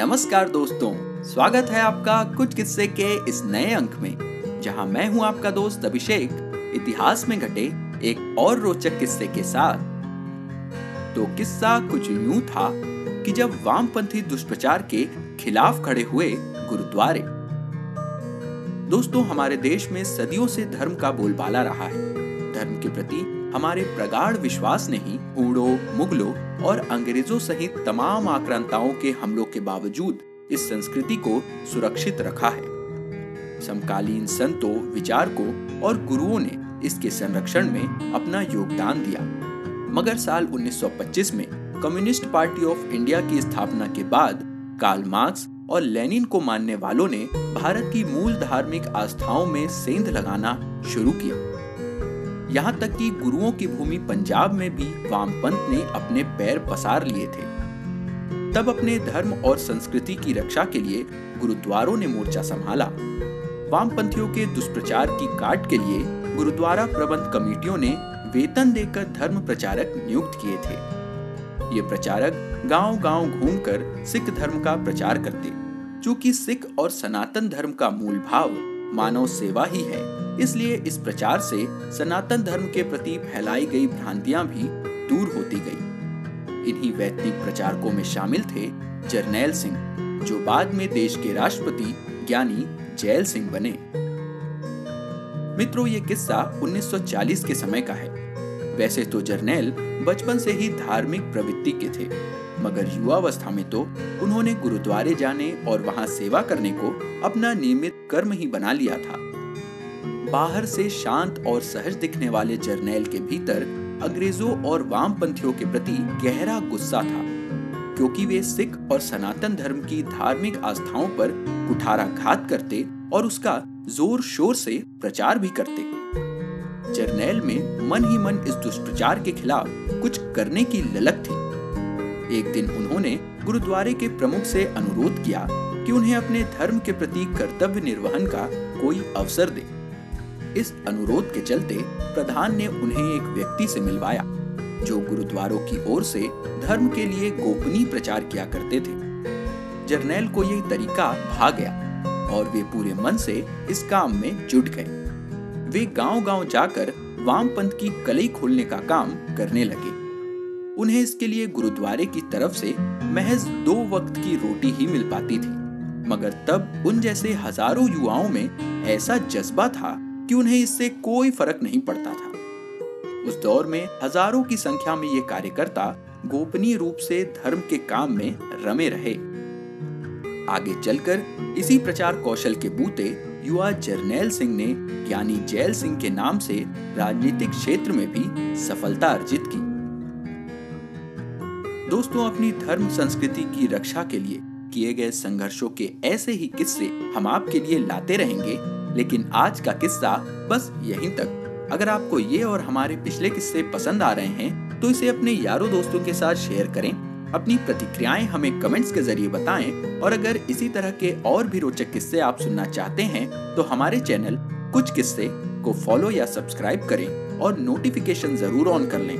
नमस्कार दोस्तों, स्वागत है आपका कुछ किस्से के इस नए अंक में, जहाँ मैं हूँ आपका दोस्त अभिषेक, इतिहास में घटे एक और रोचक किस्से के साथ। तो किस्सा कुछ यूँ था कि जब वामपंथी दुष्प्रचार के खिलाफ खड़े हुए गुरुद्वारे। दोस्तों, हमारे देश में सदियों से धर्म का बोलबाला रहा है। धर्म के प्रति हमारे प्रगाढ़ विश्वास ने ही ऊड़ों, मुगलों और अंग्रेज़ों सहित तमाम आक्रांताओं के हमलों के बावजूद इस संस्कृति को सुरक्षित रखा है। समकालीन संतों, विचारकों और गुरुओं ने इसके संरक्षण में अपना योगदान दिया। मगर साल 1925 में कम्युनिस्ट पार्टी ऑफ़ इंडिया की स्थापना के बाद कार्ल मार्क्स और लेनिन को मानने वालों ने भारत की मूल धार्मिक आस्थाओं में सेंध लगाना शुरू किया। यहाँ तक कि गुरुओं की भूमि पंजाब में भी वामपंथ ने अपने पैर पसार लिए थे। तब अपने धर्म और संस्कृति की रक्षा के लिए गुरुद्वारों ने मोर्चा संभाला। वामपंथियों के दुष्प्रचार की काट के लिए गुरुद्वारा प्रबंध कमेटियों ने वेतन देकर धर्म प्रचारक नियुक्त किए थे। ये प्रचारक गांव-गांव घूमकर सिख धर्म का प्रचार करते चूँकि सिख और सनातन धर्म का मूल भाव मानव सेवा ही है। इसलिए इस प्रचार से सनातन धर्म के प्रति फैलाई गई भ्रांतियाँ भी दूर होती गई। इन्हीं वैज्ञानिक प्रचारकों में शामिल थे जरनैल सिंह, जो बाद में देश के राष्ट्रपति ज्ञानी जैल सिंह बने। मित्रों, ये किस्सा 1940 के समय का है। वैसे तो जर्नैल बचपन से ही धार्मिक प्रवृत्ति के थे, मगर युवावस्था में तो उन्होंने गुरुद्वारे जाने और वहाँ सेवा करने को अपना नियमित कर्म ही बना लिया था। बाहर से शांत और सहज दिखने वाले जर्नैल के भीतर अंग्रेज़ों और वामपंथियों के प्रति गहरा गुस्सा था, क्योंकि वे सिख और सनातन धर्म की धार्मिक आस्थाओं पर कुठाराघात करते और उसका ज़ोर शोर से प्रचार भी करते। जर्नैल में मन ही मन इस दुष्प्रचार के खिलाफ कुछ करने की ललक थी। एक दिन उन्होंने गुरुद्वारे के प्रमुख से अनुरोध किया कि उन्हें अपने धर्म के प्रति कर्तव्य निर्वहन का कोई अवसर दे। इस अनुरोध के चलते प्रधान ने उन्हें एक व्यक्ति से मिलवाया, जो गुरुद्वारों की ओर से धर्म के लिए गोपनीय प्रचार किया करते थे। जर्नैल को यह तरीका भा गया और वे पूरे मन से इस काम में जुट गए। वे गांव-गांव जाकर वामपंथ की कलई खोलने का काम करने लगे। उन्हें इसके लिए गुरुद्वारे की तरफ़ से महज दो वक्त की रोटी ही मिल पाती थी, मगर तब उन जैसे हज़ारों युवाओं में ऐसा जज्बा था कि उन्हें इससे कोई फ़र्क नहीं पड़ता था। उस दौर में हज़ारों की संख्या में ये कार्यकर्ता गोपनीय रूप से धर्म के काम में रमे रहे। आगे चलकर इसी प्रचार कौशल के बूते युवा जर्नैल सिंह ने ज्ञानी जैल सिंह के नाम से राजनीतिक क्षेत्र में भी सफलता अर्जित की। दोस्तों, अपनी धर्म संस्कृति की रक्षा के लिए किए गए संघर्षों के ऐसे ही किस्से हम आपके लिए लाते रहेंगे। लेकिन आज का किस्सा बस यहीं तक। अगर आपको ये और हमारे पिछले किस्से पसंद आ रहे हैं तो इसे अपने यारों दोस्तों के साथ शेयर करें। अपनी प्रतिक्रियाएँ हमें कमेंट्स के ज़रिए बताएँ, और अगर इसी तरह के और भी रोचक किस्से आप सुनना चाहते हैं तो हमारे चैनल कुछ किस्से को फॉलो या सब्सक्राइब करें और नोटिफिकेशन ज़रूर ऑन कर लें,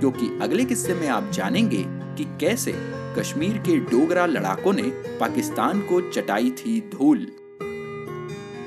क्योंकि अगले किस्से में आप जानेंगे कि कैसे कश्मीर के डोगरा लड़ाकों ने पाकिस्तान को चटाई थी धूल।